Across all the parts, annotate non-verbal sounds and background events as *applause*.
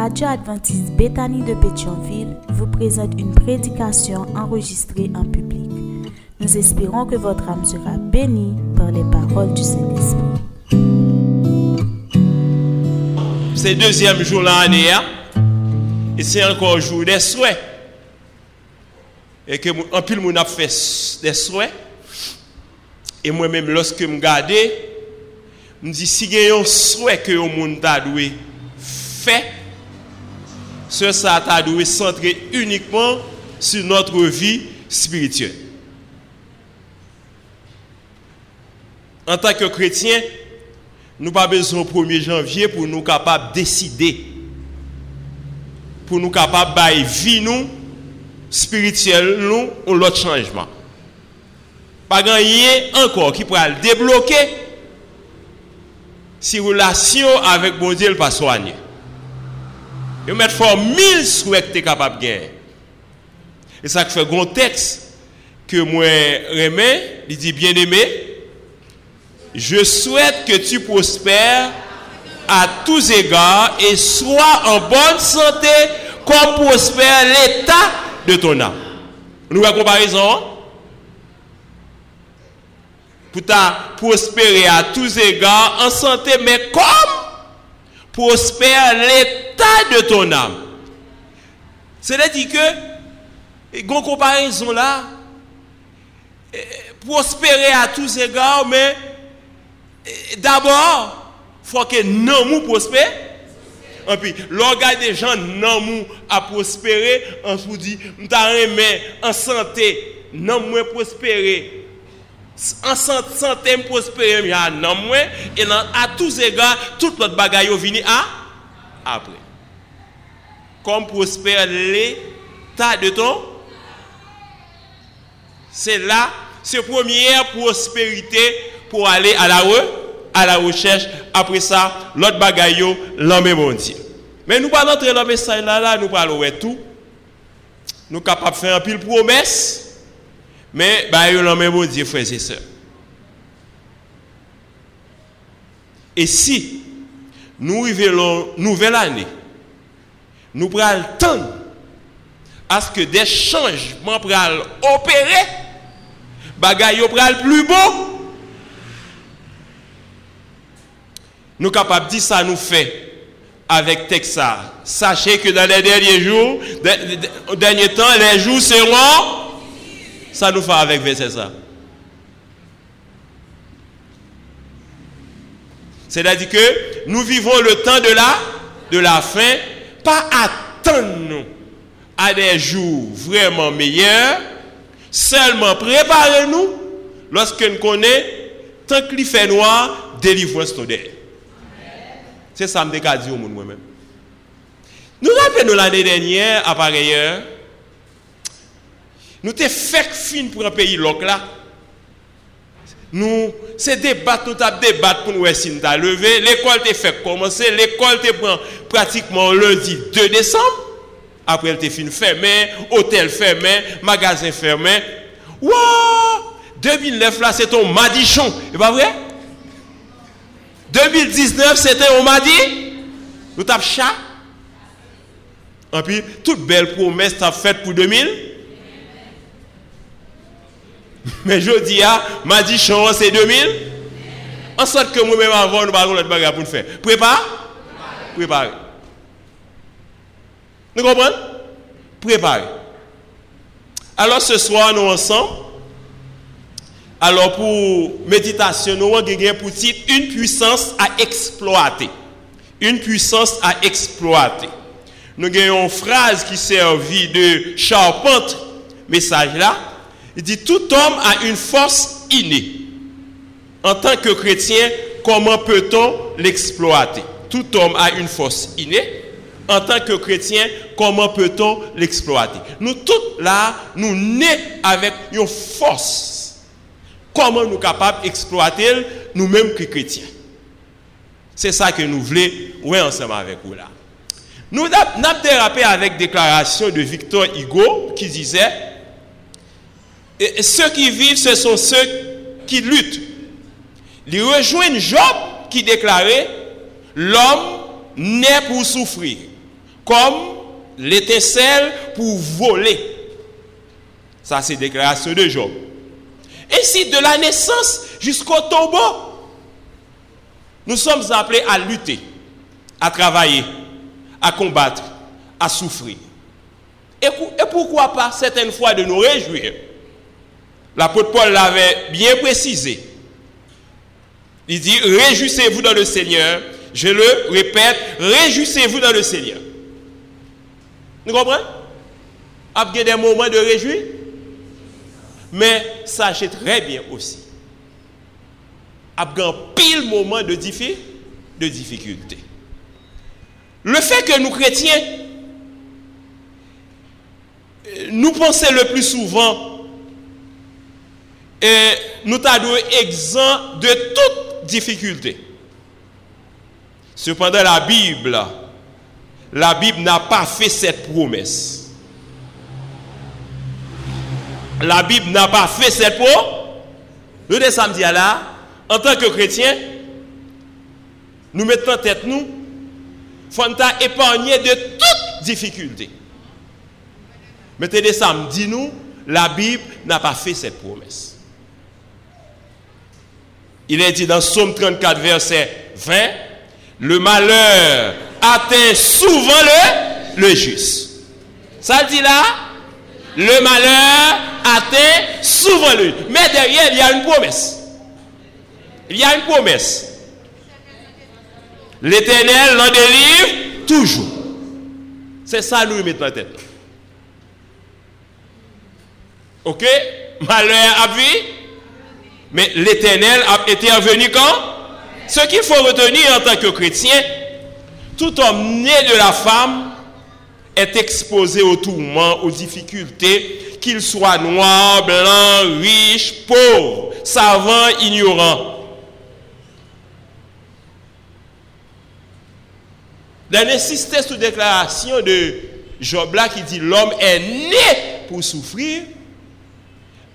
Radio Adventiste Bethany de Pétionville vous présente une prédication enregistrée en public. Nous espérons que votre âme sera bénie par les paroles du Saint-Esprit. C'est le deuxième jour de l'année, hein? et c'est encore un jour des souhaits. Et que en pile moun a fait des souhaits. Et moi-même, lorsque je regarde, je me dis, si il y un souhait que le monde a fait, ce a dû centrer uniquement sur notre vie spirituelle. En tant que chrétien, nous pas besoin au 1er janvier pour nous capables de décider, pour nous capables de vie nous, spirituelle ou l'autre changement. Pas rien encore qui pourrait le débloquer si relation avec bon Dieu pas soignée. Vous mettez fort mille souhaits que tu es capable de gagner. Et ça fait un texte que moi remets, il dit bien aimé, je souhaite que tu prospères à tous égards et sois en bonne santé comme prospère l'état de ton âme. Nous avons comparaison pour ta prospérer à tous égards en santé, mais comme prospère l'état de ton âme. C'est-à-dire que, une comparaison là, prospérer à tous égards, mais d'abord, il faut que nous prospère. Et puis, l'organe des gens non à prospérer, on se dit, nous en santé, moins prospérer en santé prospérer il y a non moins et à tous égards tout notre bagaille vini à après comme prospère l'état de ton. C'est là c'est première prospérité pour aller à la à la recherche. Après ça l'autre bagaille l'homme bon Dieu. Mais nous pas entrer dans message là là nous parlons tout. Nous capables de faire un pile promesse mais, bah, il même bon Dieu, frères et sœurs. Et si nous révélons nouvelle année, nous prenons le temps à ce que des changements pral opérer, bagaille pral plus beau. Nous capables de dire ça nous fait avec Texas. Sachez que dans les derniers jours, temps, les jours seront ça nous fait avec verset ça. C'est-à-dire que nous vivons le temps de la, de la fin, pas attendre à des jours vraiment meilleurs, seulement préparez-nous lorsque nous connaissons tant qu'il fait noir, délivrance today. C'est ça que je dire au monde moi-même. Nous rappelons l'année dernière, à pareille heure, nous avons fait fin pour un pays là. Nous, c'est débat, nous avons débattu pour nous de lever. L'école a fait commencer. L'école te prend pratiquement lundi 2 décembre. Après, elle fin fermée, hôtel fermé, magasin fermé. Wow! 2009 là, c'était au Madichon. C'est pas vrai? 2019, c'était au Madi? Nous avons chat. Et puis, toute belle promesse t'as faite pour 2000. *laughs* Mais je dis, ah, m'a dit, c'est 2000. En sorte que moi-même avant, nous parlons de bagarre pour nous faire. Prépare Préparez. Nous comprenons Préparez. Alors ce soir, nous ensemble. Alors pour méditation, nous avons pour une puissance à exploiter. Une puissance à exploiter. Nous avons une phrase qui servit de charpente, message là. Il dit, tout homme a une force innée. En tant que chrétien, comment peut-on l'exploiter? Tout homme a une force innée. En tant que chrétien, comment peut-on l'exploiter? Nous tous là, nous nés avec une force. Comment nous capables d'exploiter nous-mêmes que chrétiens? C'est ça que nous voulons ouais, ensemble avec vous là. Nous avons dérapé avec déclaration de Victor Hugo qui disait et ceux qui vivent, ce sont ceux qui luttent. Il rejoint Job qui déclarait L'homme naît pour souffrir. comme l'étincelle pour voler. Ça, c'est déclaration de Job. Ainsi, de la naissance jusqu'au tombeau, nous sommes appelés à lutter, à travailler, à combattre, à souffrir. Et, pourquoi pas certaines fois de nous réjouir? L'apôtre Paul l'avait bien précisé. Il dit, réjouissez-vous dans le Seigneur. Je le répète, réjouissez-vous dans le Seigneur. Vous comprenez? Après des moments de réjouir. Mais sachez très bien aussi. Après un pile moment de, de difficulté. Le fait que nous chrétiens, nous pensons le plus souvent, et nous t'avons exempt de toute difficulté. Cependant, la Bible, la Bible n'a pas fait cette promesse. La Bible n'a pas fait cette promesse. Nous, des samedis là, en tant que chrétiens, nous mettons en tête nous, faut épargner de toute difficulté. Mettez des samedis nous, la Bible n'a pas fait cette promesse. Il est dit dans Somme 34, verset 20, le malheur atteint souvent le, le juste. Ça dit là, le malheur atteint souvent le Mais derrière, il y a une promesse. Il y a une promesse. L'éternel l'en délivre toujours. C'est ça nous mettons en tête. Ok? Malheur a vu. Mais l'éternel a été revenu quand? Ce qu'il faut retenir en tant que chrétien, tout homme né de la femme est exposé aux tourments, aux difficultés, qu'il soit noir, blanc, riche, pauvre, savant, ignorant. Dans l'insistance sous déclaration de Job là qui dit l'homme est né pour souffrir,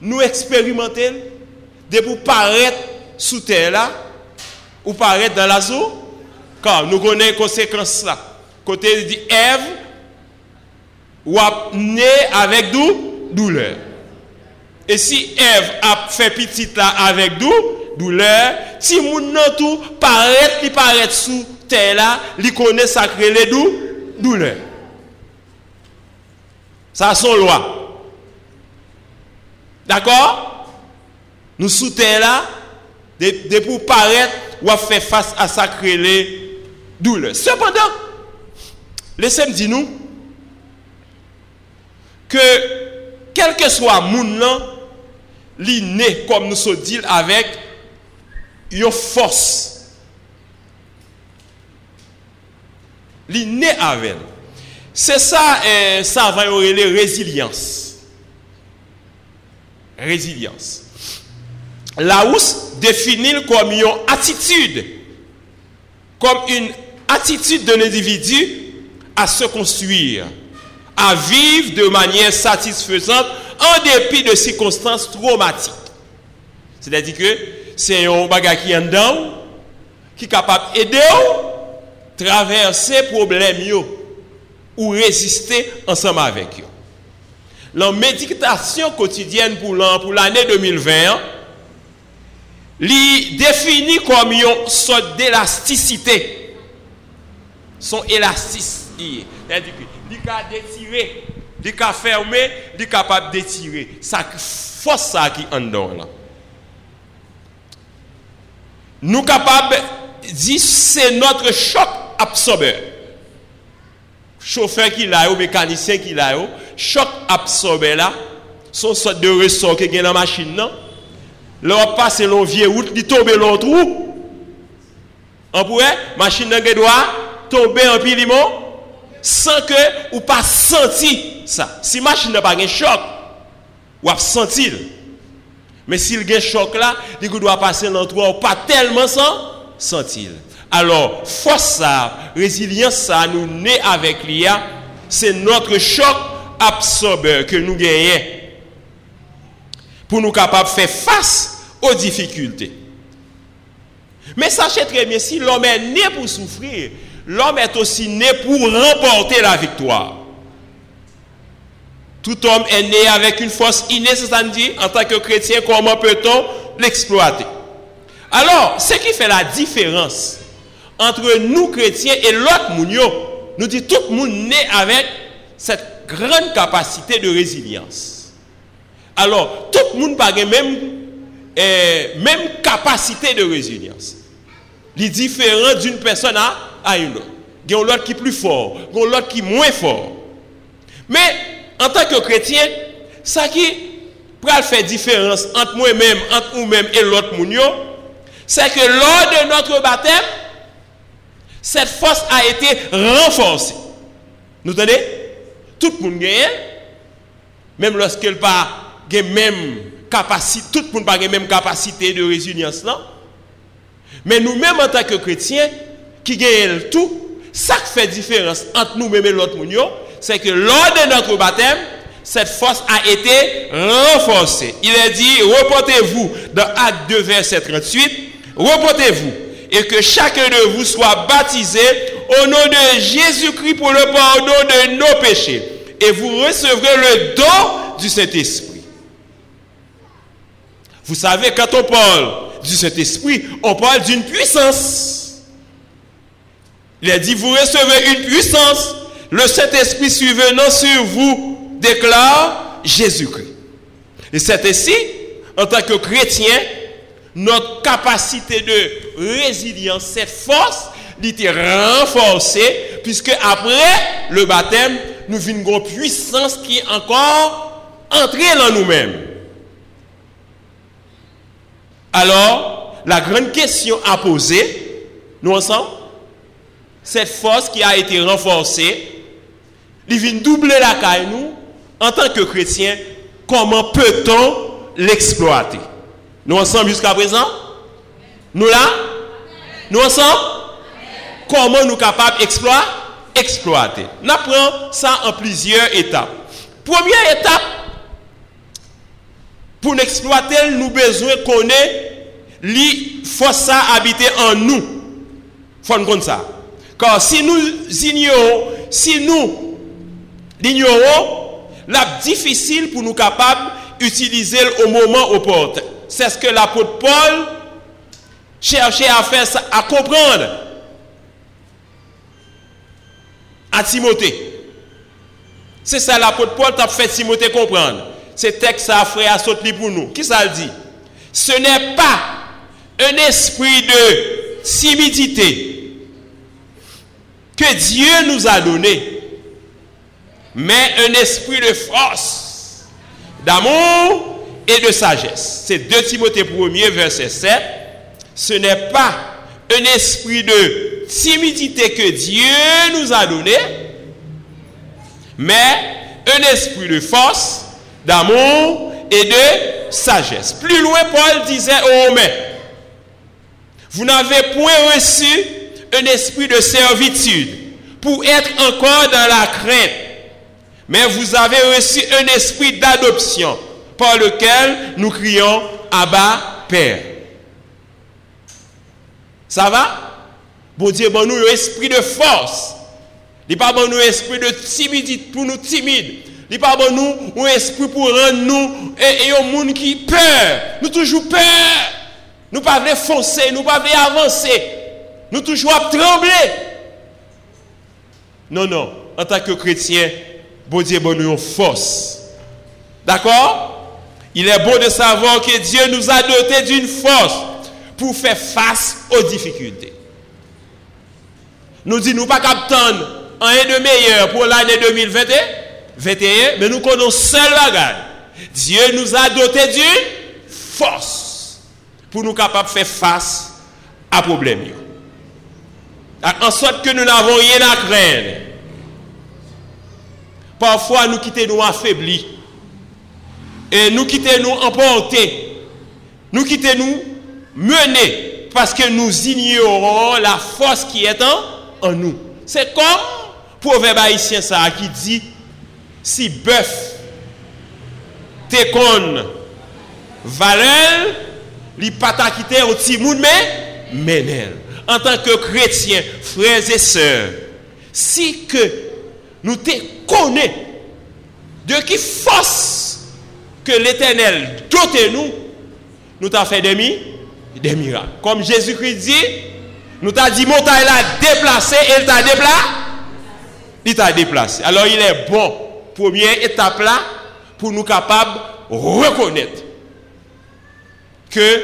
nous expérimentons de pour paraître sous terre là ou paraître dans la zone car nous connaissons les conséquences là. Côté dit Ève, ou a né avec douleur. Et si Ève a fait petit là avec douleur, si moun tout paraît, il paraît sous terre là, il connaît sacré les douleur. Ça son loi. D'accord Nou souten la, de, de pou paret ou a fè fass a sakre le doule. Sependan, lesem di nou, ke kelke swa moun lan, li ne kom nou so dil avèk yon fòs. Li ne avèl. Se sa, eh, sa va yon rele rezilyans. Rezilyans. Laos définit comme une attitude, comme une attitude de l'individu à se construire, à vivre de manière satisfaisante en dépit de circonstances traumatiques. C'est-à-dire que c'est un bagage qui est dedans, qui est capable d'aider à traverser problèmes ou résister ensemble avec eux. La méditation quotidienne pour l'année 2020, li defini kom yon sot d'elasticite. Son elastis liye. Li ka detire, li ka ferme, li kapab detire. Sa ki fos sa ki an don la. Nou kapab di se notre chok absobeur. Chauffeur ki la yo, mekanisyen ki la yo, chok absobeur la, son sot de resor ke gen nan masjin nan, là. On passe l'on vieux route, il tombe l'autre trou. On pourrait machine dans doit tomber en pilimon sans que ou pas senti ça. Si machine n'a pas un choc, ou a senti. Mais s'il a un choc là, il doit passer l'endroit ou pas tellement sans sentir. Alors, force ça, résilience ça, nous nés avec l'IA, c'est notre choc absorbeur que nous gagnons pour nous capables de faire face aux difficultés. Mais sachez très bien, si l'homme est né pour souffrir, l'homme est aussi né pour remporter la victoire. Tout homme est né avec une force innée, dit, en tant que chrétien, comment peut-on l'exploiter? Alors, ce qui fait la différence entre nous chrétiens et l'autre mounio, nous dit tout le monde naît avec cette grande capacité de résilience. Alors, tout le monde n'a pas même, eh, même capacité de résilience. Il est différent d'une personne à, une autre. Il y a l'autre qui est plus fort, il y a l'autre qui est moins fort. Mais, en tant que chrétien, ça qui peut faire différence entre moi-même, entre nous-mêmes et l'autre mounio, c'est que lors de notre baptême, cette force a été renforcée. Nous entendez? Tout le monde gagne, même lorsqu'elle pas même capacité, tout le monde pas même capacité de résilience non. Mais nous-mêmes en tant que chrétiens qui gagnent tout, ça qui fait différence entre nous-mêmes et l'autre monde, c'est que lors de notre baptême, cette force a été renforcée. Il est dit, reportez-vous dans Acte 2, verset 38, reportez-vous et que chacun de vous soit baptisé au nom de Jésus-Christ pour le pardon de nos péchés. Et vous recevrez le don du Saint-Esprit. Vous savez, quand on parle du Saint-Esprit, on parle d'une puissance. Il a dit, vous recevez une puissance. Le Saint-Esprit survenant sur vous déclare Jésus-Christ. Et c'est ainsi, en tant que chrétien, notre capacité de résilience, cette force, était renforcée, puisque après le baptême, nous vîmes une puissance qui est encore entrée dans nous-mêmes. Alors, la grande question à poser, nous ensemble, cette force qui a été renforcée, il vient doubler la caille nous, en tant que chrétiens, comment peut-on l'exploiter? Nous ensemble jusqu'à présent? Nous là? Nous ensemble? Comment nous capables d'exploiter Nous apprenons ça en plusieurs étapes. Première étape, Pour nous exploiter, nous besoin connaître les forces habiter en nous. Faut nous ça. Car si nous ignorons, si nous l'ignorons, la difficile pour nous capables d'utiliser au moment opportun. C'est ce que l'apôtre Paul cherchait à faire, à comprendre à Timothée. C'est ça l'apôtre Paul t'a fait Timothée comprendre. Ce texte a frère à sauter pour nous. Qui ça dit? Ce n'est pas un esprit de timidité que Dieu nous a donné, mais un esprit de force, d'amour et de sagesse. C'est 2 Timothée 1er, verset 7. Ce n'est pas un esprit de timidité que Dieu nous a donné, mais un esprit de force, d'amour et de sagesse. Plus loin, Paul disait aux Romains, vous n'avez point reçu un esprit de servitude pour être encore dans la crainte, mais vous avez reçu un esprit d'adoption par lequel nous crions Abba Père. Ça va? Bon Dieu, bon nous esprit de force. Il pas bon nous esprit de timidité pour nous timides. Il pas bon nous un esprit pour nous et, un monde qui peur. Nous toujours peur. Nous pas foncer, nous pas avancer. Nous toujours trembler. Non, non. En tant que chrétien, bon Dieu, bon force. D'accord? Il est bon de savoir que Dieu nous a dotés d'une force pour faire face aux difficultés. Nous disons, nous pas qu'attendre un de meilleur pour l'année 2021, 21, mais nous connaissons seul bagage. Dieu nous a doté d'une force pour nous capables de faire face à problème. En sorte que nous n'avons rien à craindre. Parfois, nous quittons nous affaiblis. Et nous quittons nous emportés. Nous quittons nous menés parce que nous ignorons la force qui est en, en nous. C'est comme le proverbe haïtien ça qui dit si bœuf te con valeur, li au timoun mais menel. en tant que chrétiens, frères et sœurs, si que nous te de qui force que l'Éternel dote nous, nous t'avons fait des, des miracles. Comme Jésus-Christ dit, nous t'a dit montagne là déplacé et il t'a déplacé. Il t'a déplacé. Alors il est bon, première étape là, pour nous capables de reconnaître que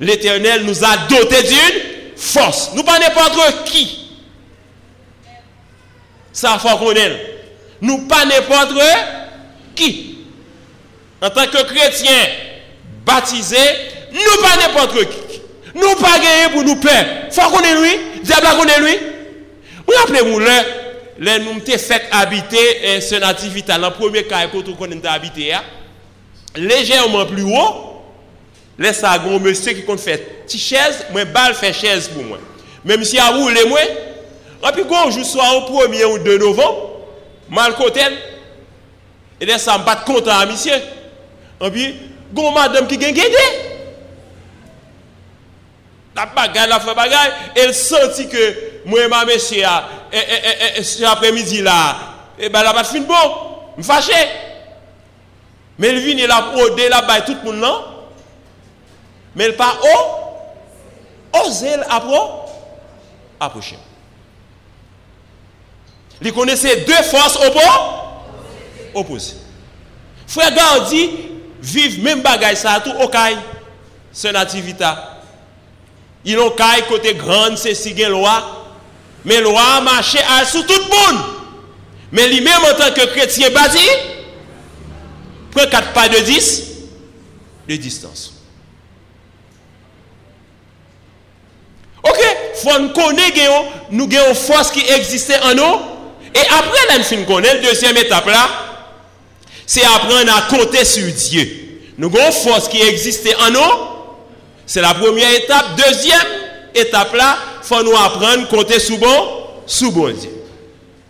l'Éternel nous a doté d'une force. Nous pas n'importe qui. Ça faut connaître. Nous pas n'importe qui. En tant que chrétien baptisé, nous pas n'importe qui. Nous pas gagner pour nous peur. Faut connaître lui. Diable connaît lui. Vous rappelez-vous là, le nou mte fet habite eh, se nativita, lan premier kare koto konen ta habite ya, lejèrman pli wò, lè sa goun monsè ki kon fè ti chèz, mwen bal fè chèz pou mwen. Mèm si a wou lè mwen, api goun jou swa ou premier ou de novem, mal koten, e lè sa mbat kontan a misye, api goun madèm ki gen gen de. La bagay, la fè bagay, el senti ke moi ma monsieur, cet après-midi là, et ben la pas fin bon, me fâché. Mais elle vient là pour la baille tout le monde non. Mais elle pas haut, oser approcher. Il connaissait deux forces opposées. Frère Gardi vive même bagaille ça tout au caille, ce nativité. Il ont caille côté grande, c'est si loi. Men lwa mache al sou tout moun. Men li men an tanke kretye bati, pren kat pa de dis, de distans. Ok, fwa n konen geyo, nou geyo fwas ki egziste an nou, e apren nan fin konen, l deuxième étape la, se apren nan kote su Diyo. Nou geyo fwas ki egziste an nou, se la première étape, deuxième étape la, faut nous apprendre à compter sous bon, sous bon Dieu.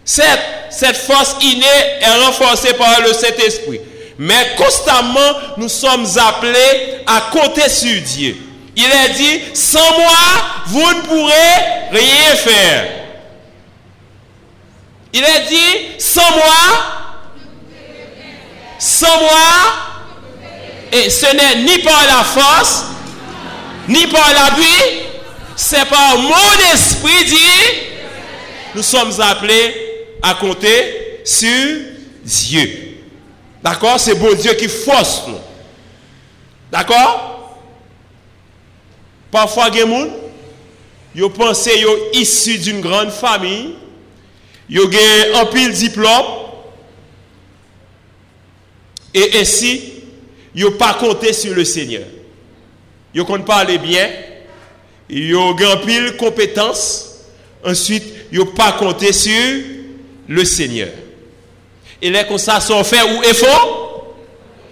Cette, cette force innée est renforcée par le Saint-Esprit. Mais constamment, nous sommes appelés à compter sur Dieu. Il est dit, sans moi, vous ne pourrez rien faire. Il est dit, sans moi, sans moi, et ce n'est ni par la force, ni par l'appui, c'est par mon esprit dit, nous sommes appelés à compter sur Dieu. D'accord? C'est bon Dieu qui force nous. D'accord? Parfois, il y a des gens qui pensent qu'ils sont issus d'une grande famille, ils ont un pile diplôme, et ainsi, ils n'ont pas sur le Seigneur. Ils ont parlé bien, ils ont grand pile compétences, ensuite, ils n'ont pas compté sur le Seigneur. Et là, comme ça, sont fait ou faut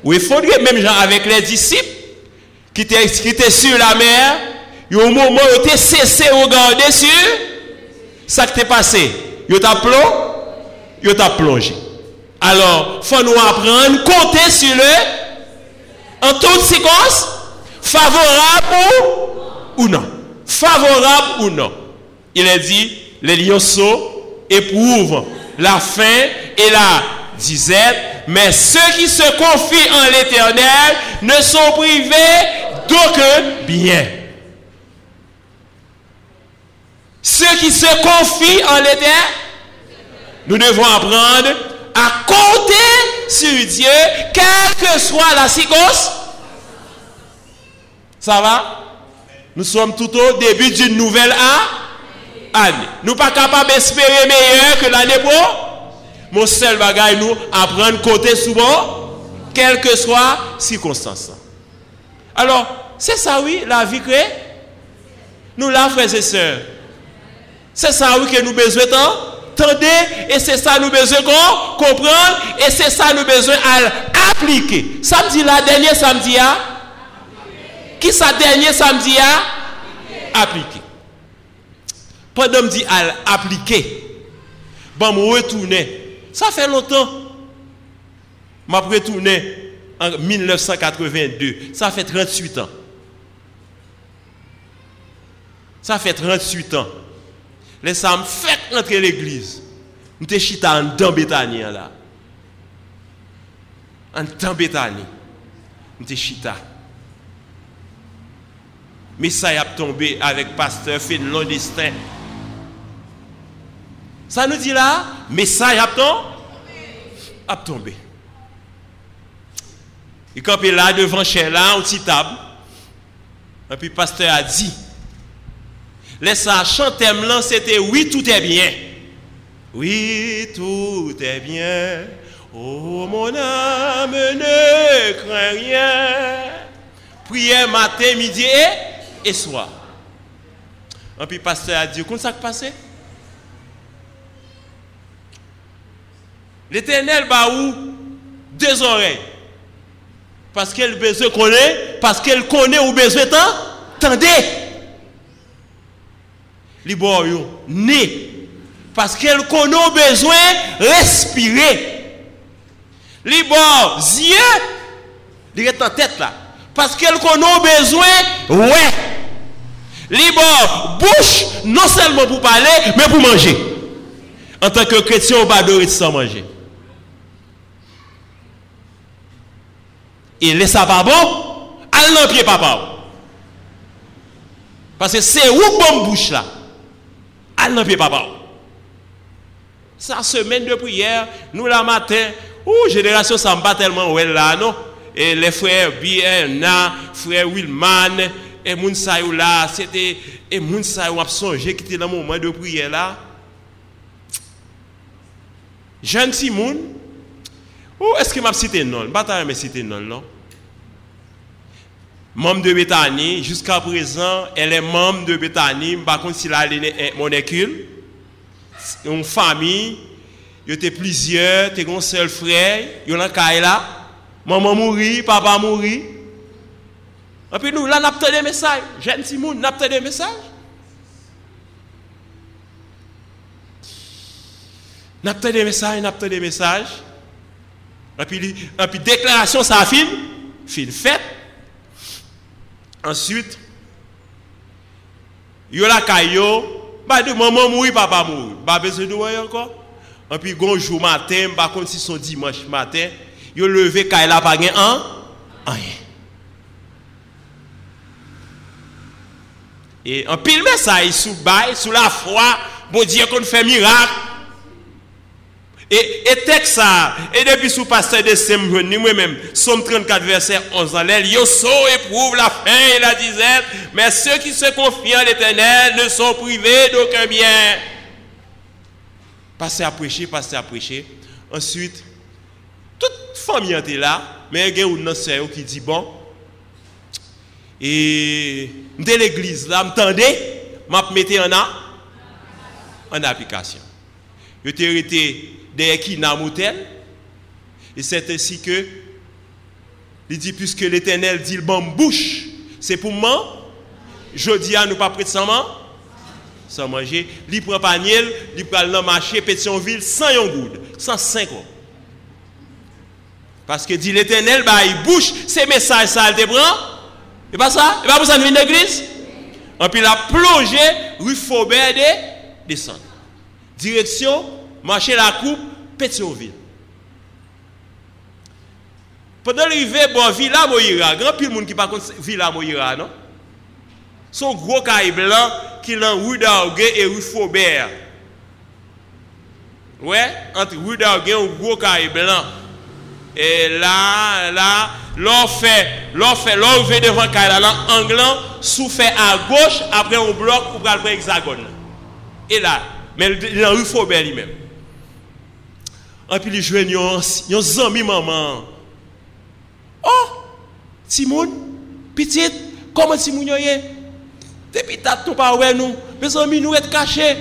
Ou faut même genre avec les disciples qui étaient sur la mer, au moment où ils étaient cessés de regarder sur ça qui t'est passé. Ils t'ont plongé. Alors, il faut nous apprendre compter sur le en toutes circonstances, favorable ou non. Favorable ou non. Il a dit, les lionceaux éprouvent la faim et la disette, mais ceux qui se confient en l'éternel ne sont privés d'aucun bien. Ceux qui se confient en l'éternel, nous devons apprendre à compter sur Dieu, quelle que soit la circonstance. Ça va? Nous sommes tout au début d'une nouvelle année. Nous ne sommes pas capables d'espérer meilleur que l'année prochaine. Mon seul bagage, nous, apprendre côté souvent, quelle que soit circonstance. Alors, c'est ça, oui, la vie créée. Nous, là, frères et sœurs. C'est ça, oui, que nous besoin d'entendre. Et c'est ça, nous besoin de comprendre. Et c'est ça, nous besoin d'appliquer. Samedi, la dernière samedi, a. Qui ça, dernier samedi, a? Appliquer. Pendant me dit à appliquer. Bon, me retourner ça fait longtemps. Je retourné en 1982. Ça fait 38 ans. Ça fait 38 ans. Les ça me fait entrer l'église. Nous sommes chita en dans Bethany là. En dans Bethany. Nous sommes chita. Mais ça a tombé avec pasteur Fénelon Destin. Ça nous dit là, mais ça a tombé. A tombé. Il campé là devant chez là, petite table. Et puis pasteur a dit, laisse ça chanter c'était oui, tout est bien. Oui, tout est bien. Oh mon âme, ne crains rien. Prière matin, midi et, soir. Et puis pasteur a dit, comment ça passé? L'éternel où? Deux oreilles. Parce qu'elle besoin connaît, parce qu'elle connaît ou besoin tendez. Libo né. Parce qu'elle connaît ou besoin respirer. Libo yeux, il est en tête là. Parce qu'elle connaît ou besoin ouais. Libo bouche, non seulement pour parler, mais pour manger. En tant que chrétien, on va adorer sans manger. Et laisse ça pas bon, allez pied papa. Parce que c'est où bonne bouche là? Allez pied papa. Sa semaine de prière, nous la matin, ou génération ça pas tellement ouais là non? Et les frères bien frère Wilman et moun sa là, c'était et moun sa a songé qui était dans le moment de prière là. Jeune Simon, ou est-ce que m'a cité non? Pas me cité non non. Membre de Bethany, jusqu'à présent, elle est membre de Bethany, par contre, si elle est monécule, une famille, il a plusieurs, il a un seul frère, il y a un là, maman mourit, papa mourit. Et puis nous, là, nous avons des messages. Jeune Simon, nous avons des messages. Nous avons des messages, nous avons des messages. Et puis, et puis déclaration, ça a fini, fait. Ensuite, yo la kayo, ba de maman mouri, papa mouri. Ba besoin de voir encore. Et puis, gon jour matin, ba contre si son dimanche matin, yo levé kay la pas gen an, rien. Et en pile message sous bail, sous la foi, bon Dieu qu'on fait miracle. Et, et texte ça, et depuis sous pasteur de Semjon, ni moi-même, Somme 34, verset 11, en l'air, yo so éprouve la faim et la disette, mais ceux qui se confient en l'éternel ne sont privés d'aucun bien. Passer à prêcher, passer à prêcher. Ensuite, toute famille était là, mais il y a un qui dit, bon, et de l'église là, m'tendez, m'a mettre en, en application. Je t'ai été des qui n'a Et c'est ainsi que, il dit, puisque l'Éternel dit, le bon bouche, c'est pour moi. Je dis à nous pas prêter sans manger. Sans manger. Il prend panier, il prend le marché, Pétionville, sans yon goude, sans 5 ans. Parce que dit l'Éternel, bah, il bouche, ces messages, ça, il prend. Et pas ça? Et pas pour ça, nous, une église? Et puis, il a plongé, rue Faubert de descendre. Direction marcher la coupe, Pétionville. Pendant l'arrivée, bon, Villa Moïra, grand pile monde qui pas contre Villa Moïra, non? Son gros caille blanc qui est rue d'Arguet et rue Faubert. Ouais, entre rue d'Arguet et gros caille blanc. Et là, là, l'on fait, l'on fait, l'on fait devant là, anglant, sous fait à gauche, après on bloc pour le hexagone. Et là, mais dans rue Faubert lui-même. Et puis jeunes, ils ont amis maman. Oh, Simon, petite, comment Simon est? Depuis t'as tout pas ouais nous. Mes amis nous être cachés.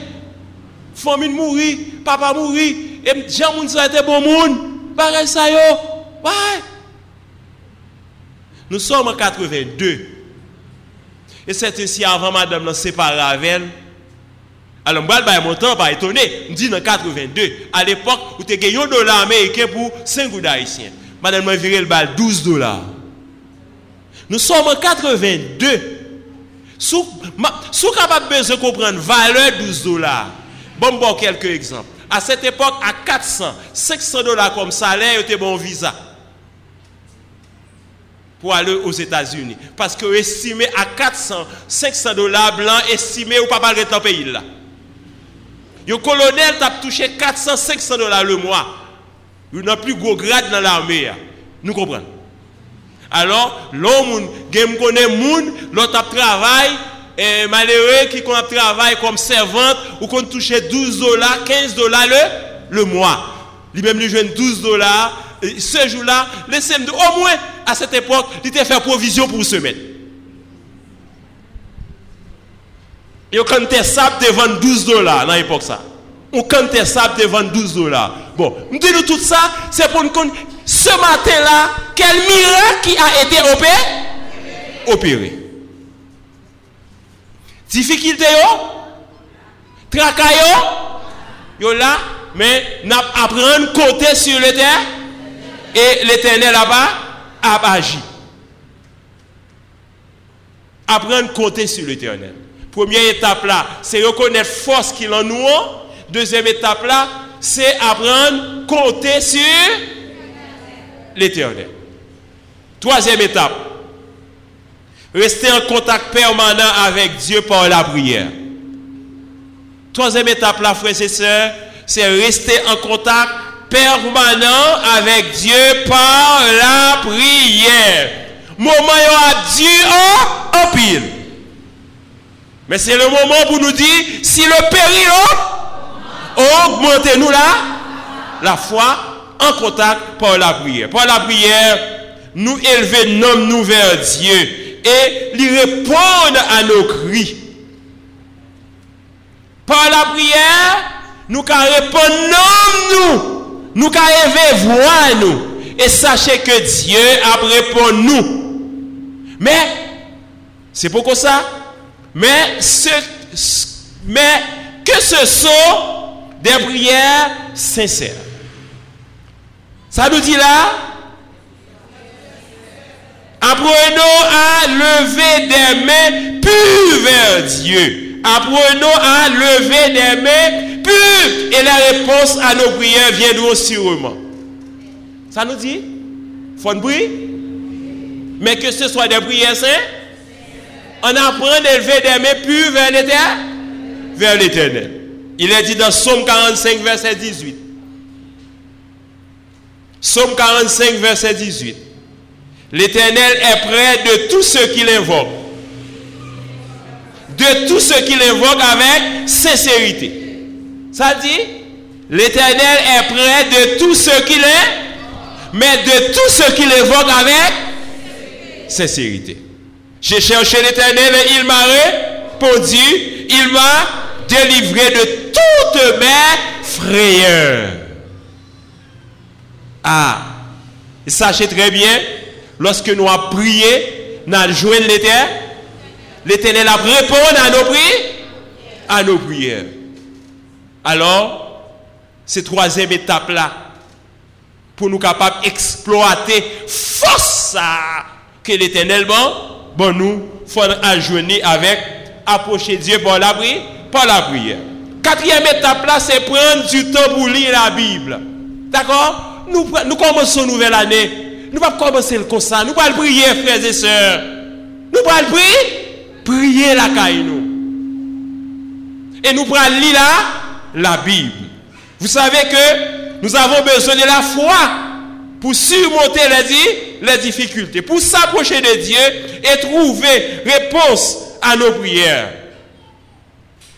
Famille mourir, papa mourir. Et Jean moun ça était bon. Pareil ça yo. Ouais. Nous sommes en 82. Et c'est ainsi avant madame l'a séparé avec elle. Alors, je vais mon temps, pas étonné. Je dis en 82, à l'époque, où tu as un dollar américain pour 5 gouttes haïtiens. Madame m'a viré le bal 12 dollars. Nous sommes en 82. Sou, ma, sou capable besoin comprendre valeur 12 dollars. Bon, bon, quelques exemples. À cette époque, à 400, 500 dollars comme salaire, c'était bon visa pour aller aux États-Unis. Parce que estimé à 400, 500 dollars blancs, estimé ou pas mal dans le pays là. Le colonel t'a touché 400, 500 dollars le mois. Il n'a plus gros grade dans l'armée. Nous comprenons. Alors, l'homme, qui connaît moun, l'autre travail, et malheureux qui a travail comme servante, ou qu'on touche 12 dollars, 15 dollars le, le mois. Lui-même, lui jeune 12 dollars. Ce jour-là, laissez-moi au moins, à cette époque, il était fait provision pour semaine. Et quand tu sable, tu vends 12 dollars dans l'époque ça. Ou quand tu sable, tu vends 12 dollars. Bon, nous disons tout ça, c'est pour nous connaître ce matin-là, quel miracle qui a été opéré? Opéré. Difficulté yo, yo, là, mais n'a apprendre côté sur le terre et l'éternel là-bas a agi. Apprendre côté sur l'éternel. Première étape là, c'est reconnaître force qu'il en nous. Deuxième étape là, c'est apprendre compter sur l'éternel. Troisième étape, rester en contact permanent avec Dieu par la prière. Troisième étape là, frères et sœurs, c'est rester en contact permanent avec Dieu par la prière. Moment a Dieu en, pile. Mais c'est le moment pour nous dire, si le péril augmentez-nous là, la foi en contact par la prière. Par la prière, nous élever nos nous vers Dieu et lui répondre à nos cris. Par la prière, nous qu'à répondre non nous, nous élever voix nous et sachez que Dieu a répondu nous. Mais c'est pourquoi ça? Mais ce, mais que ce sont des prières sincères. Ça nous dit là, apprenons à lever des mains pures vers Dieu. Apprenons à lever des mains Et la réponse à nos prières viendra sûrement. Ça nous dit, faut prier. Mais que ce soit des prières saintes, on apprend d'élever des mains pures vers l'éternel? Vers l'éternel. Il est dit dans Somme 45, verset 18. Somme 45, verset 18. L'Éternel est près de tous ceux qui l'invoquent. De tous ceux qui l'invoquent avec sincérité. Ça dit, l'Éternel est près de tous ceux qui l'invoquent, mais de tous ceux qui l'invoquent avec sincérité. J'ai cherché l'Éternel et il m'a répondu, il m'a délivré de toutes mes frayeurs. Ah, sachez très bien, lorsque nous avons prié, nous avons joué l'éternel. L'éternel a répondu à nos. À nos prières. Alors, cette troisième étape-là, pour nous capables d'exploiter force que l'éternel bon, bon nous, faut ajourner avec approcher Dieu par la prière. Par la prière. Quatrième étape là, c'est prendre du temps pour lire la Bible. D'accord? nous, nous commençons une nouvelle année. Nous ne pas commencer comme ça. Nous allons prier, frères et sœurs. Nous allons prier, prier la caille nous. Et nous allons lire la, la Bible. Vous savez que nous avons besoin de la foi pour surmonter les, difficultés, pour s'approcher de Dieu et trouver réponse à nos prières.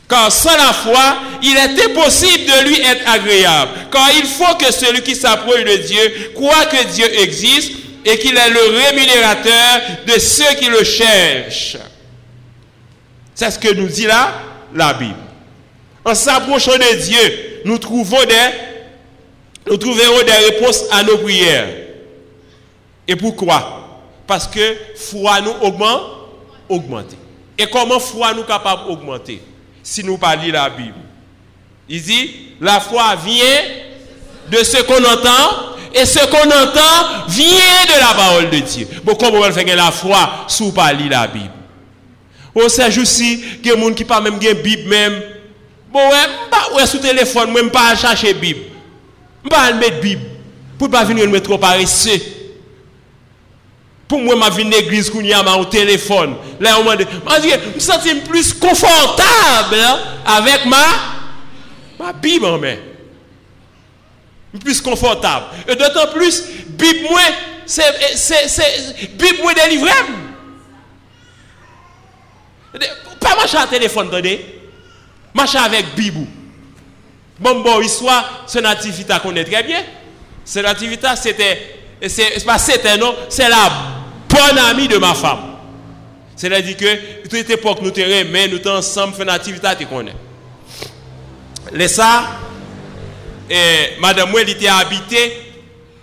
Car sans la foi, il est impossible de lui être agréable. Car il faut que celui qui s'approche de Dieu croit que Dieu existe et qu'il est le rémunérateur de ceux qui le cherchent. C'est ce que nous dit là la Bible. En s'approchant de Dieu, nous trouvons des, nous trouverons des réponses à nos prières. Et pourquoi? Parce que foi nous augmente, augmenter. Et comment foi nous capable d'augmenter? Si nous parlons la Bible. Il dit, la foi vient de ce qu'on entend, et ce qu'on entend vient de la parole de Dieu. Bon, comment on fait la foi sous parler la Bible? Ou se jousi, gen moun ki pa même gen bib même. Bon, ouais, pas ouais sous téléphone, moi, m'pa chercher Bible. Pas mettre Bible. Pour pas venir me trop paresseux. Pour moi, ma vie l'église qu'on y a au téléphone. Là, on m'a dit, je me sens plus confortable hein, avec ma, ma Bible en main. Plus confortable. Et d'autant plus, Bible moi, c'est c'est, c'est, Bible moi, délivré. Pas marcher à téléphone, attendez. Marcher avec Bible. Bon, bon, histoire, ce nativita connaît très bien. Ce nativita, c'était, c'est pas c'était, non, c'est la bonne amie de ma femme. C'est-à-dire que, toute époque, nous te mais nous sommes ensemble, fait nativita, tu connais. Les ça, et madame, elle était habitée,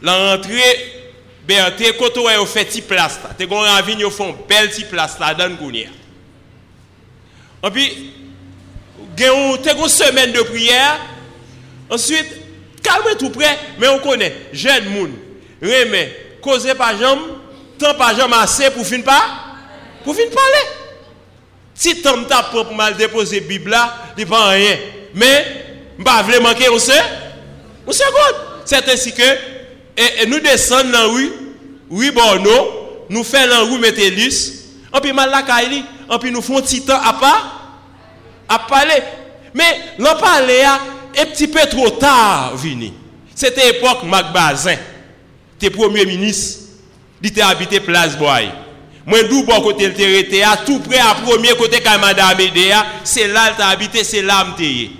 la rentrée, ben, quand on a fait petit place, tu as envie de faire une belle petite place là, dans le et puis, tu as une semaine de prière. Ensuite, calme tout près, mais on connaît. Jeune monde, remet, causer pas jambe, temps pas jambe assez pour finir pas, pour finir parler. Si temps t'a pour mal déposer Bible là, il pas rien. Mais, pas vraiment manquer on sait, on seconde. C'est ainsi que, nous descendons dans la rue, oui, bon, nous, nous faisons la rue Métellus, et puis mal la kaili, et puis nous faisons un petit temps à part, à parler. Mais l'on parler un petit peu trop tard vini. C'était l'époque Mac Bazin, premier ministre, il était habité Place Boy. Moi, d'où bon côté le était tout près à premier côté quand madame Edea, c'est là il habité, c'est là m'était.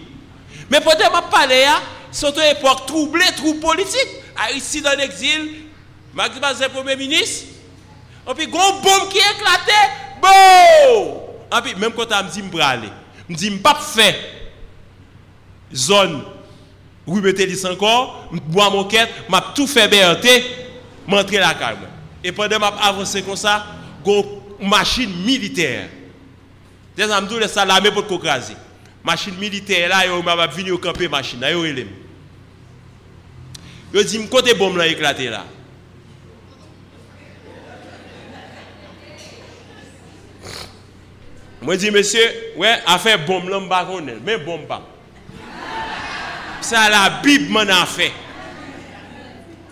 Mais peut-être pas parler c'est une époque troublée, trouble politique. Ici dans l'exil, Max Bazin premier ministre, et puis, gros bombe qui éclatait, bon! Et puis, même quand on me dit, je je dis, je pas faire zone où je mettais encore, je bois mon quête, je tout fait BRT, je m'entre la calme. Et pendant que je avancé comme ça, une machine militaire. Des amis, les salamés pour écraser. Machine militaire là, je m'a venu au camper machine, là, je Je dis, côté bombe là éclaté là. Moi, dis, monsieur, ouais, a fait bombe là, je mais bombe pas. À la Bible mon a fait.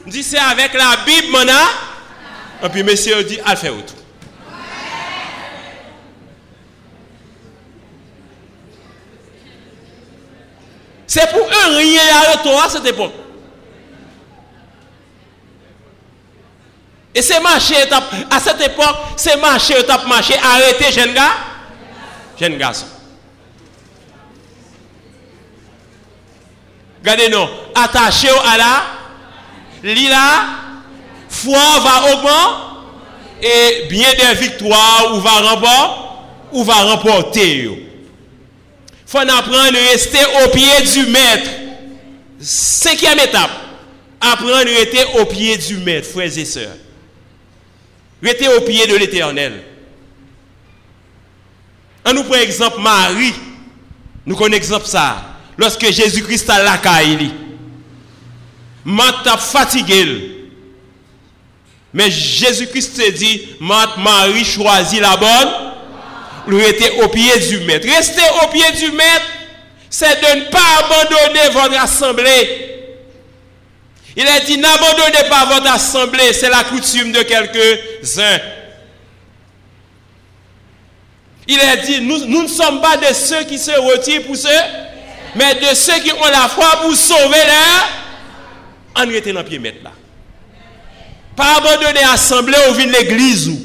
Dis, c'est avec la Bible mon a. Et puis, monsieur dit, a fait autre. C'est pour eux rien à retour à cette époque. Et c'est marché à cette époque, c'est marché, marché, arrêtez, jeune gars jeune garçon. Regardez nous, attaché à la, lila, foi va augmenter et bien des victoires ou va remporter ou va remporter. faut apprendre à rester au pied du maître. Cinquième étape, apprendre à rester au pied du maître, frères et sœurs. Rester au pied de l'éternel. Nous prend exemple Marie. Nous connaissons exemple ça. Lorsque Jésus-Christ a la caille. Marthe fatigué. Mais Jésus-Christ dit, Marie choisit la bonne. Lui était au pied du maître. Rester au pied du maître, c'est de ne pas abandonner votre assemblée. Il a dit, n'abandonnez pas votre assemblée, c'est la coutume de quelques-uns. Il a dit, nous, nous ne sommes pas de ceux qui se retirent pour ceux, mais de ceux qui ont la foi pour sauver leur. On était dans pied mettre là. Pas abandonner l'assemblée ou l'église ou,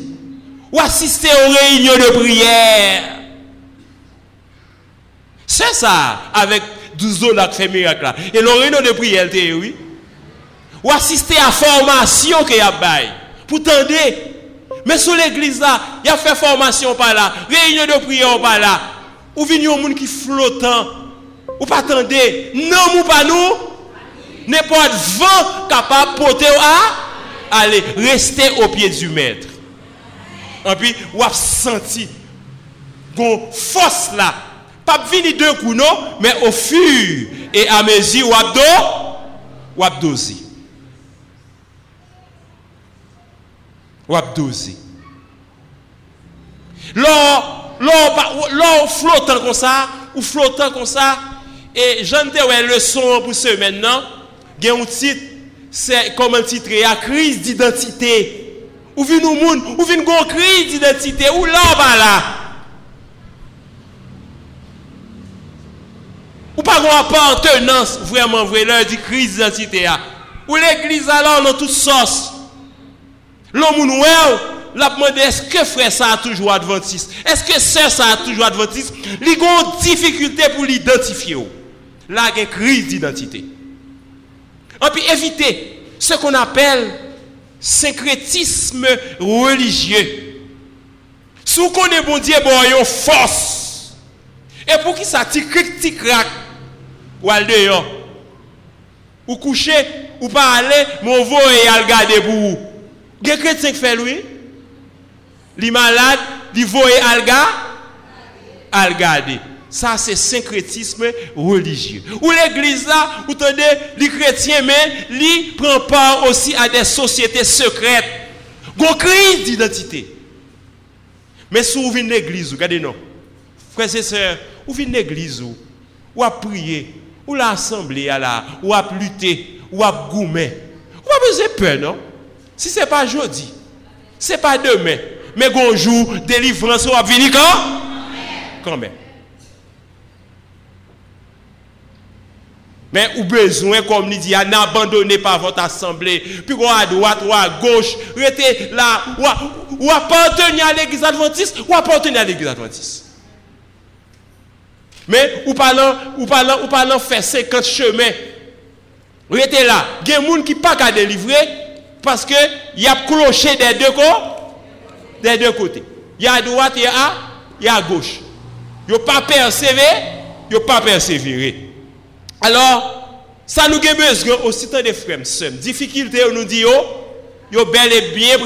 ou assister aux réunions de prière. C'est ça, avec 12 ans qui fait miracle là. Et les réunions de prière, oui. Ou assister à la formation qu'il y a pour tendre mais sur l'église là, il y a fait formation par là, réunion de prière par là. Ou vient un monde qui flottant. Ou pas attendez, non ou pas nous. N'importe vent capable de porter à aller rester au pied du maître. Et puis, ou a senti une force là. Pas venir deux coups non, mais au fur et à mesure ou a ou wap dozi. Lò ou flotan kon sa, ou flotan kon sa, e jante wè le son pou se men nan, gen ou tit, se koman titre ya, kriz d'identite. Ou vin ou moun, ou vin kon kriz d'identite, ou lò ba la. Ou pa kon pa an tenans, vreman vwe lè di kriz d'identite ya. Ou l'eglise alò nan tout sos, L'homme ou nous, l'a demandé est-ce que frère ça a toujours adventiste Est-ce que sœur ça a toujours adventiste Ils ont difficulté pour l'identifier. Là, il y a une crise d'identité. Et puis éviter ce qu'on appelle syncrétisme religieux. Si vous connaissez bon Dieu, bon, il y a une force. Et pour qui ça tic tic crac ou al dehors ou coucher ou pas aller, mon vo et al garder pour vous. Des chrétiens qui fait lui? Les malades, les voyer alga, algade. Ça, c'est syncrétisme religieux. Ou l'église là, vous tenez, les chrétiens, mais ils prend part aussi à des sociétés secrètes. Gon crise d'identité. Mais si vous venez l'église, regardez nous. Frères et sœurs, vous venez l'église, ou à prier, ou l'assemblée là, ou à lutter, ou à goumer. Vous pas besoin de peur, non? Si se pa jodi, se pa demen, me gonjou, delivran sou ap vini kan? Kanmen. Men ou bezwen kom ni di an abandone pa vot asemble, pi wak a doat, wak a goch, rete la, wak panteni an l'Eglise Adventiste, wak panteni an l'Eglise Adventiste. Men ou palan, ou palan, ou palan fè 50 chemen, rete la, gen moun ki pa ka delivre, parce qu'il y a clocher des deux côtés. Il y a à droite, il y a à, y a à gauche. Il pas persévérer, il pas persévérer. Alors, ça nous a besoin aussi de frères. Difficulté, on nous dit, il y bel et bien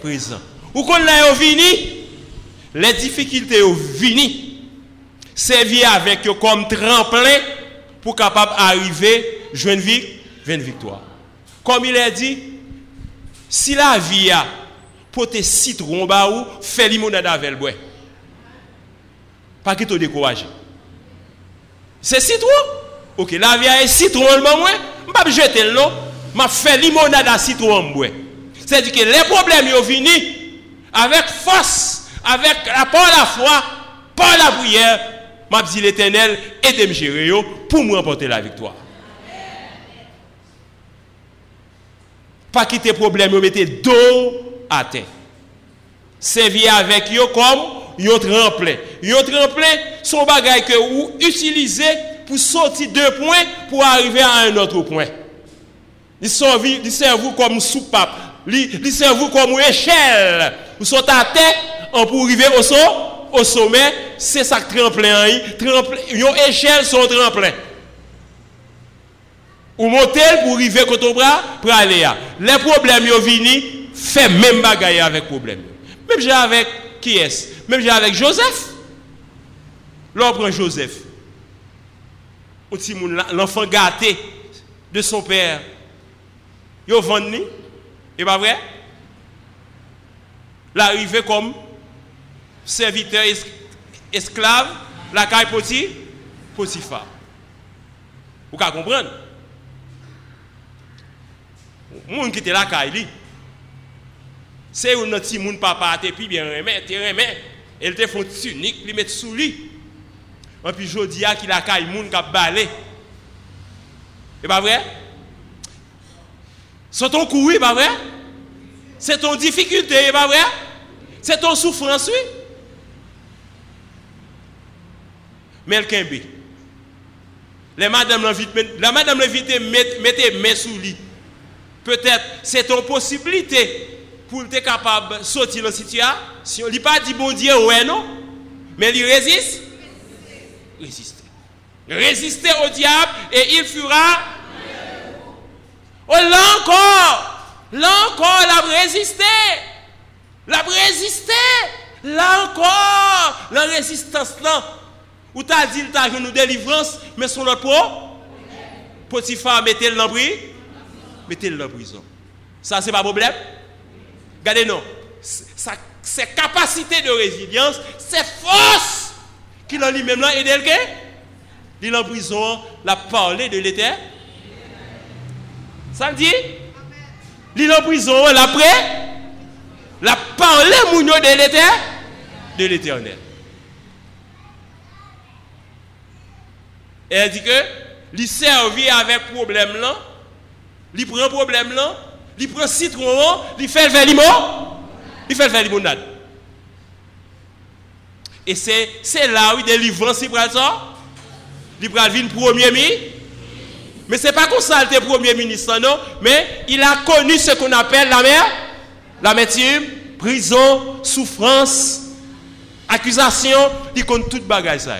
présent. Ou qu'on l'a vini, les difficultés ont vini, servir avec eux comme tremplin pour capable arriver, joindre une victoire. Comme il a dit, Si la vi ya, pote sitron ba ou, fe limonade avel bwe. Pa ki to dekouraje. Se sitron? Ok, la vi ya e sitron lman mwen, mbap jete l non, ma fe limonade a sitron mbwe. Se di ke le problem yo vini, avek fos, avek la pan la fwa, pan la priyer, mbap di l etenel, etem jere yo, pou mwen pote la viktoa. Pas quitter problème, mettez dos à terre. Servir avec eux comme un tremplin. Un tremplin, son bagage que vous utilisez pour sortir deux points pour arriver à un autre point. Il servent comme soupape. Il servent comme échelle. Vous sont à terre pour arriver au, au sommet. C'est ça que tremplin. Une échelle, son tremplin. Ou monter pour arriver au bras pour aller. Les problèmes viennent fait même bagaille avec problème. Même j'ai avec qui est Même j'ai avec Joseph. L'on prend Joseph. L'enfant gâté de son père. Il a vendu. Et pas vrai? L'arrivée comme serviteur esclave, la caille Poti, Potiphar. Vous pouvez comprendre? Moun qui était la caille, c'est un petit monde papa te puis bien remet, te remet. Elle te font tunique, lui met sous lui. Et puis jodi a qu'il a caille moun k'ap balé. C'est pas vrai C'est ton coup, pas vrai C'est ton difficulté, pas vrai C'est ton souffrance, oui? Mais le madame la madame l'invite mettez main sous lui. Peut-être c'est ton possibilité pour être capable de sortir de la situation, il n'a pas dit bon Dieu, ouais, non, mais il résiste. Résister. Résister au diable et il fera. Oh, là encore, là encore, la résister. La résister. Là encore, la résistance là. Ou t'as dit, t'as une délivrance, mais son autre pour Potiphar, dans prison. Mettez-le dans prison. Ça, c'est pas problème? Regardez, non. Ses capacités de résilience, ses forces qu'il a lui-même là, et d'elle Il en prison, la parler de l'éternel. Ça me dit Il en prison, l'après, la parler de l'éternel? De l'éternel. Et elle dit que, il servit avec problème là, il prend problème là, il prend citron, il fait le limon, il fait le limonade. Et c'est là où il délivre c'est pour ça? Il prend le premier ministre? Mais ce n'est pas comme ça le premier ministre, non? Mais il a connu ce qu'on appelle la mer, l'amertume, prison, souffrance, accusation. Il compte toute bagaille ça.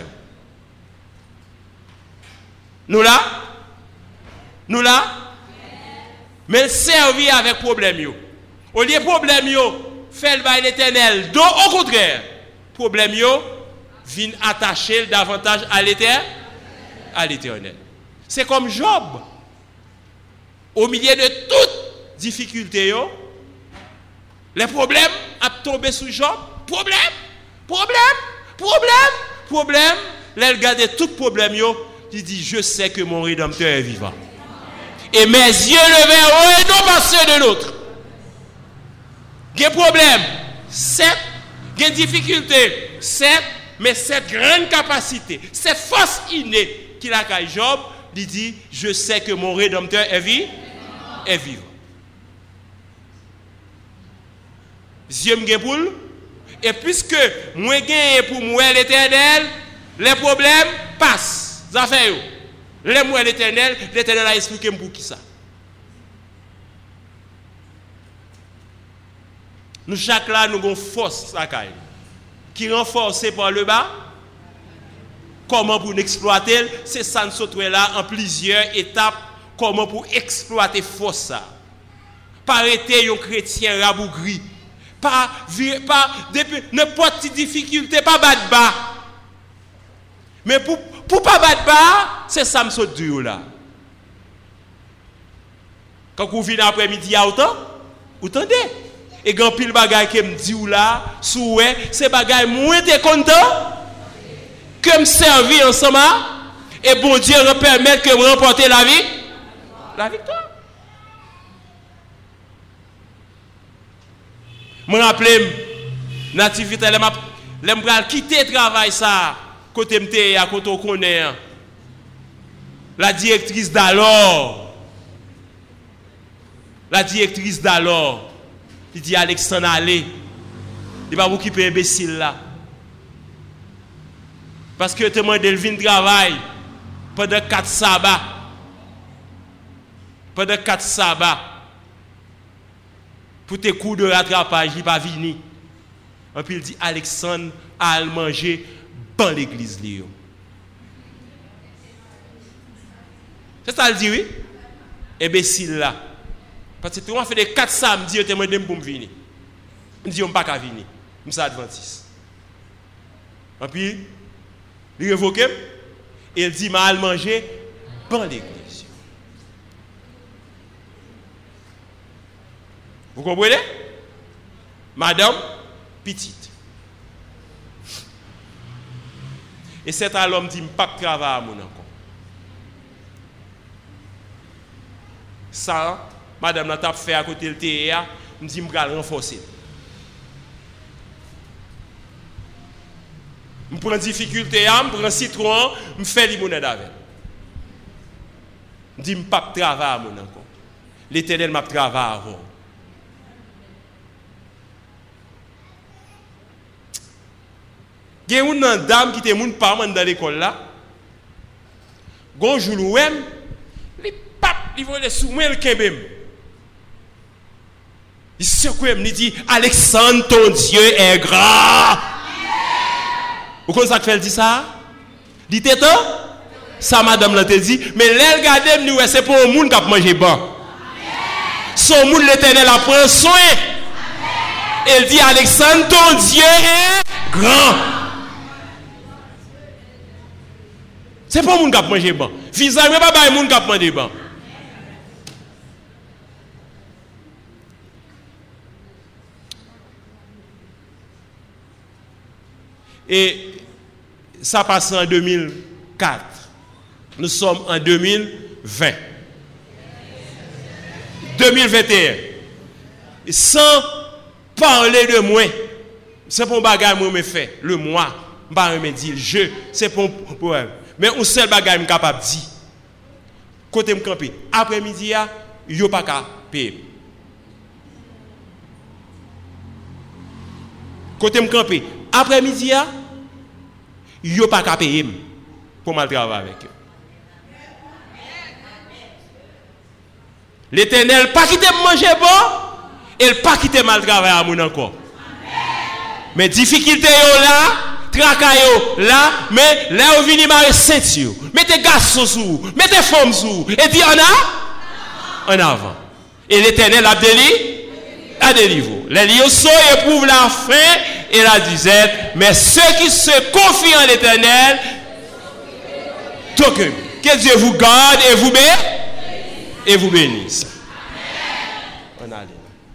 Nous là? Nous là? Mais servir avec problème. Au lieu de problème, fait le bail éternel. Donc, au contraire, problème, vient attacher davantage à l'éternel. À l'éternel. C'est comme Job. Au milieu de toutes difficultés, les problèmes a tombé sous Job. Problème, problème, problème, problème. Là, il tout problème, il dit, je sais que mon Rédempteur est vivant. et mes yeux levés en haut et non pas ceux de l'autre. Des problèmes, sept, des difficulté sept, mais cette grande capacité, cette force innée qu'il a qu'à Job, il dit, je sais que mon rédempteur est vivant. Est vivant. Yeux me et puisque moi gagne pour moi l'éternel, les problèmes passent. Affaires. Les mots l'éternel, l'éternel a expliqué pour qui ça. Nous, chaque là, nous avons force qui est renforcée par le bas. Comment pour exploiter C'est ça nous là en plusieurs étapes. Comment pour exploiter force ça. Pas être un chrétien rabougri. Pas, pas n'importe quelle difficulté, pas battre bas. Mais pour pour pas battre bas, c'est ça me saute là. Quand vous venez après-midi à autant, vous entendez Et quand pile bagay que me dit là, souhait, c'est bagay moins te content que me servir ensemble et bon Dieu permettre que vous remportez la vie la victoire. Je me rappelle, nativité, je me quitter le travail ça côté MT à côté connaît la directrice d'alors la directrice d'alors il dit Alexandre allez il va vous occuper imbécile là parce que te demandé le travail pendant quatre sabbats pendant quatre sabbats pour tes coups de rattrapage il va venir et puis il dit Alexandre a manger dans l'église. C'est ça le dit, oui? Imbécile là. Parce que tu as fait des quatre samedis, tu as demandé pour me venir. Je dis, ne pas venir. Je suis. Et puis, il révoque et il dit, mal manger dans l'église. Vous comprenez? Madame, petite. Et cet homme dit, je ne pas travailler à mon encore. Ça, madame n'a fait à côté de TEA, je dis, je vais renforcer. Je prends difficulté, je prends citron, je fais limonade avec. Je dis, je ne pas travailler à mon encore. L'éternel m'a travaillé avant. gen yon nan dam ki te moun parman dan l'ekol la, gonjou louem, li pap, li vole sou mwen l'kebem. Li sekwem, li di, Alexandre, ton dieu est grand. Ou kon sa kvel di sa? Li te to? Sa madame la te di, men lèl gadem ni wè se pou moun kap manje ban. Son moun l'Eternel a pren soin. El di, Alexandre, ton dieu est grand. C'est pas moun a mangé bon. Visa mais pas bay moun. Et ça passe en 2004. Nous sommes en 2020. 2021. Sans parler de moi, c'est pour bagage moi me fait le moi, pas me dire je, c'est pour problème. Mais un seul bagage capable de dire. Côté me camper, après-midi yo pas qu'à payer. Côté me camper, après-midi yo pas qu'à payer pour mal travailler avec eux. L'éternel pas quitter manger bon, et pas quitter mal travailler à mon encore. Mais difficulté là, tracas yo là, mais là où vini marrer ceinture, mettez garçons sous, mettez femmes sous, et dit en a, en avant. Et l'éternel a délivré, a délivré. Les lions éprouvent la faim et la disette, mais ceux qui se confient en l'éternel, que Dieu vous garde et vous bénisse et vous bénisse. On